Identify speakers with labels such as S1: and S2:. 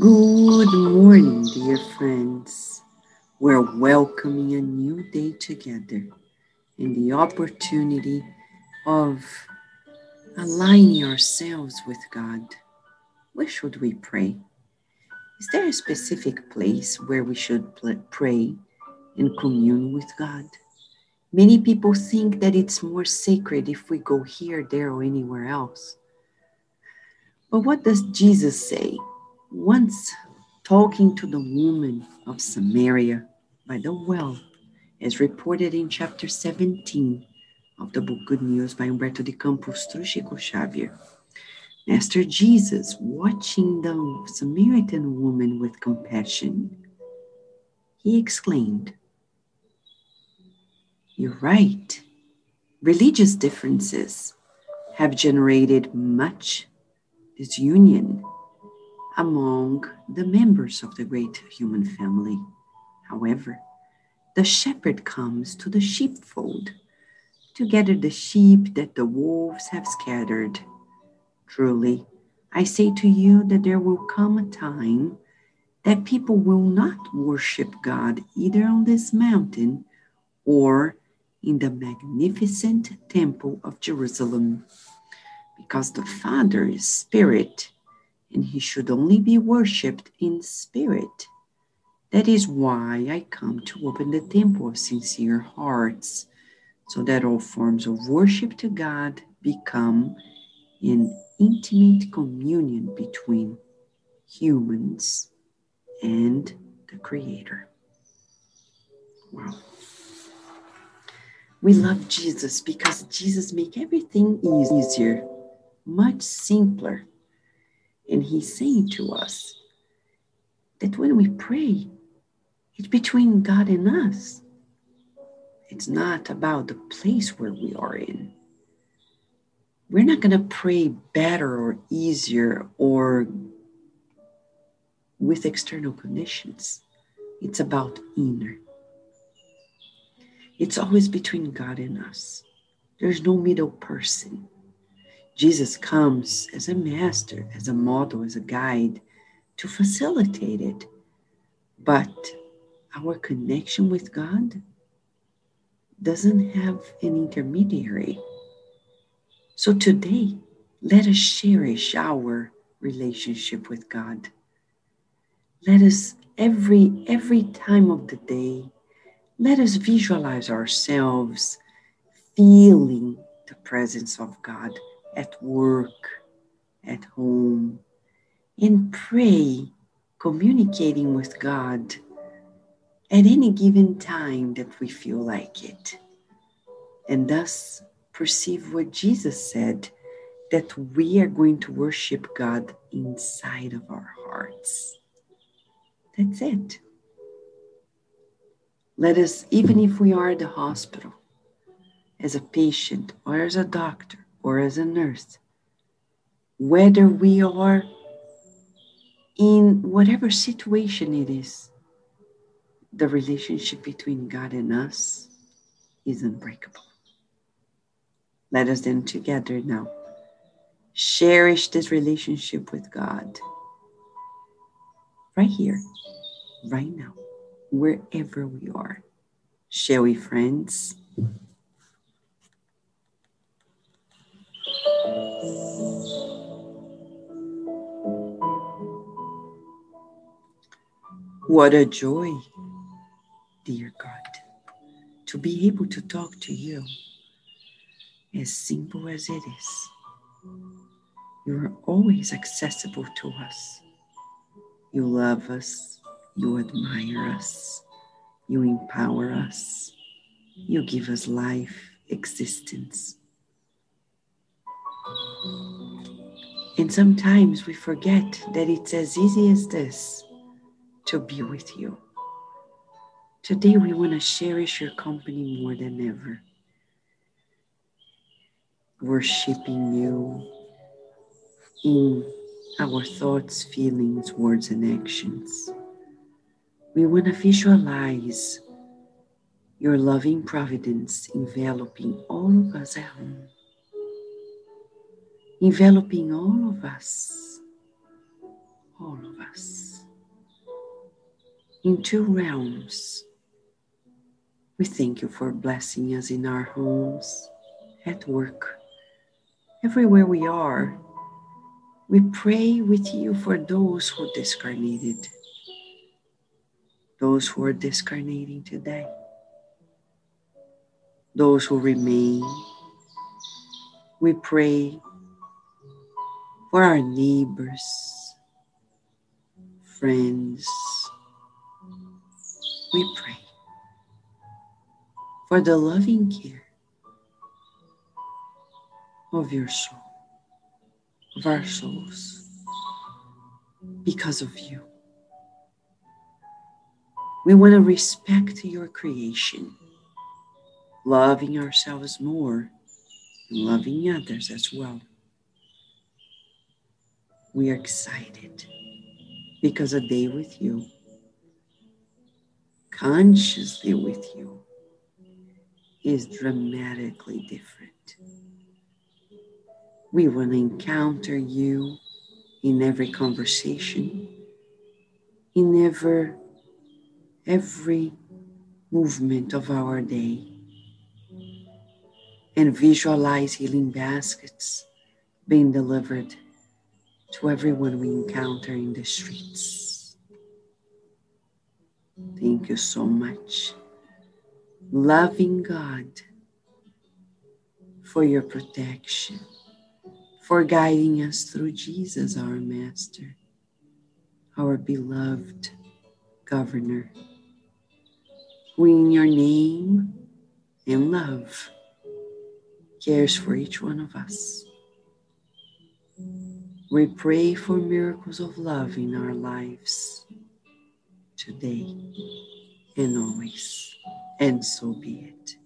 S1: Good morning, dear friends. We're welcoming a new day together and the opportunity of aligning ourselves with God. Where should we pray? Is there a specific place where we should pray and commune with God? Many people think that it's more sacred if we go here, there, or anywhere else. But what does Jesus say? Once talking to the woman of Samaria by the well, as reported in chapter 17 of the book Good News by Humberto de Campos through Chico Xavier. Master Jesus, watching the Samaritan woman with compassion, he exclaimed, You're right. Religious differences have generated much disunion among the members of the great human family. However, the shepherd comes to the sheepfold to gather the sheep that the wolves have scattered. Truly, I say to you that there will come a time that people will not worship God either on this mountain or in the magnificent temple of Jerusalem because the Father is spirit, and he should only be worshipped in spirit. That is why I come to open the temple of sincere hearts, so that all forms of worship to God become an intimate communion between humans and the Creator. Wow. We love Jesus because Jesus make everything easier much simpler. And he's saying to us that when we pray, it's between God and us. It's not about the place where we are in. We're not going to pray better or easier or with external conditions. It's about inner. It's always between God and us. There's no middle person. Jesus comes as a master, as a model, as a guide to facilitate it. But our connection with God doesn't have an intermediary. So today, let us cherish our relationship with God. Let us every every time of the day, let us visualize ourselves feeling the presence of God at work, at home, and pray, communicating with God at any given time that we feel like it. And thus perceive what Jesus said that we are going to worship God inside of our hearts. That's it. Let us, even if we are at the hospital, as a patient or as a doctor, or as a nurse, whether we are in whatever situation it is, the relationship between God and us is unbreakable. Let us then together now cherish this relationship with God right here, right now, wherever we are. Shall we, friends? What a joy, dear God, to be able to talk to you as simple as it is. You are always accessible to us. You love us, you admire us, you empower us, you give us life, existence. And sometimes we forget that it's as easy as this to be with you. Today, we want to cherish your company more than ever. Worshipping you in our thoughts, feelings, words, and actions. We want to visualize your loving providence enveloping all of us at home, enveloping all of us, all of us in two realms. We thank you for blessing us in our homes, at work, everywhere we are. We pray with you for those who discarnated, those who are discarnating today, those who remain. We pray for our neighbors, friends, we pray for the loving care of your soul, of our souls, because of you. We want to respect your creation, loving ourselves more and loving others as well. We are excited because a day with you consciously with you is dramatically different. We will encounter you in every conversation, in every, every movement of our day, and visualize healing baskets being delivered to everyone we encounter in the streets. Thank you so much. Loving God for your protection, for guiding us through Jesus, our Master, our beloved Governor, who in your name and love cares for each one of us. We pray for miracles of love in our lives today and always. And so be it.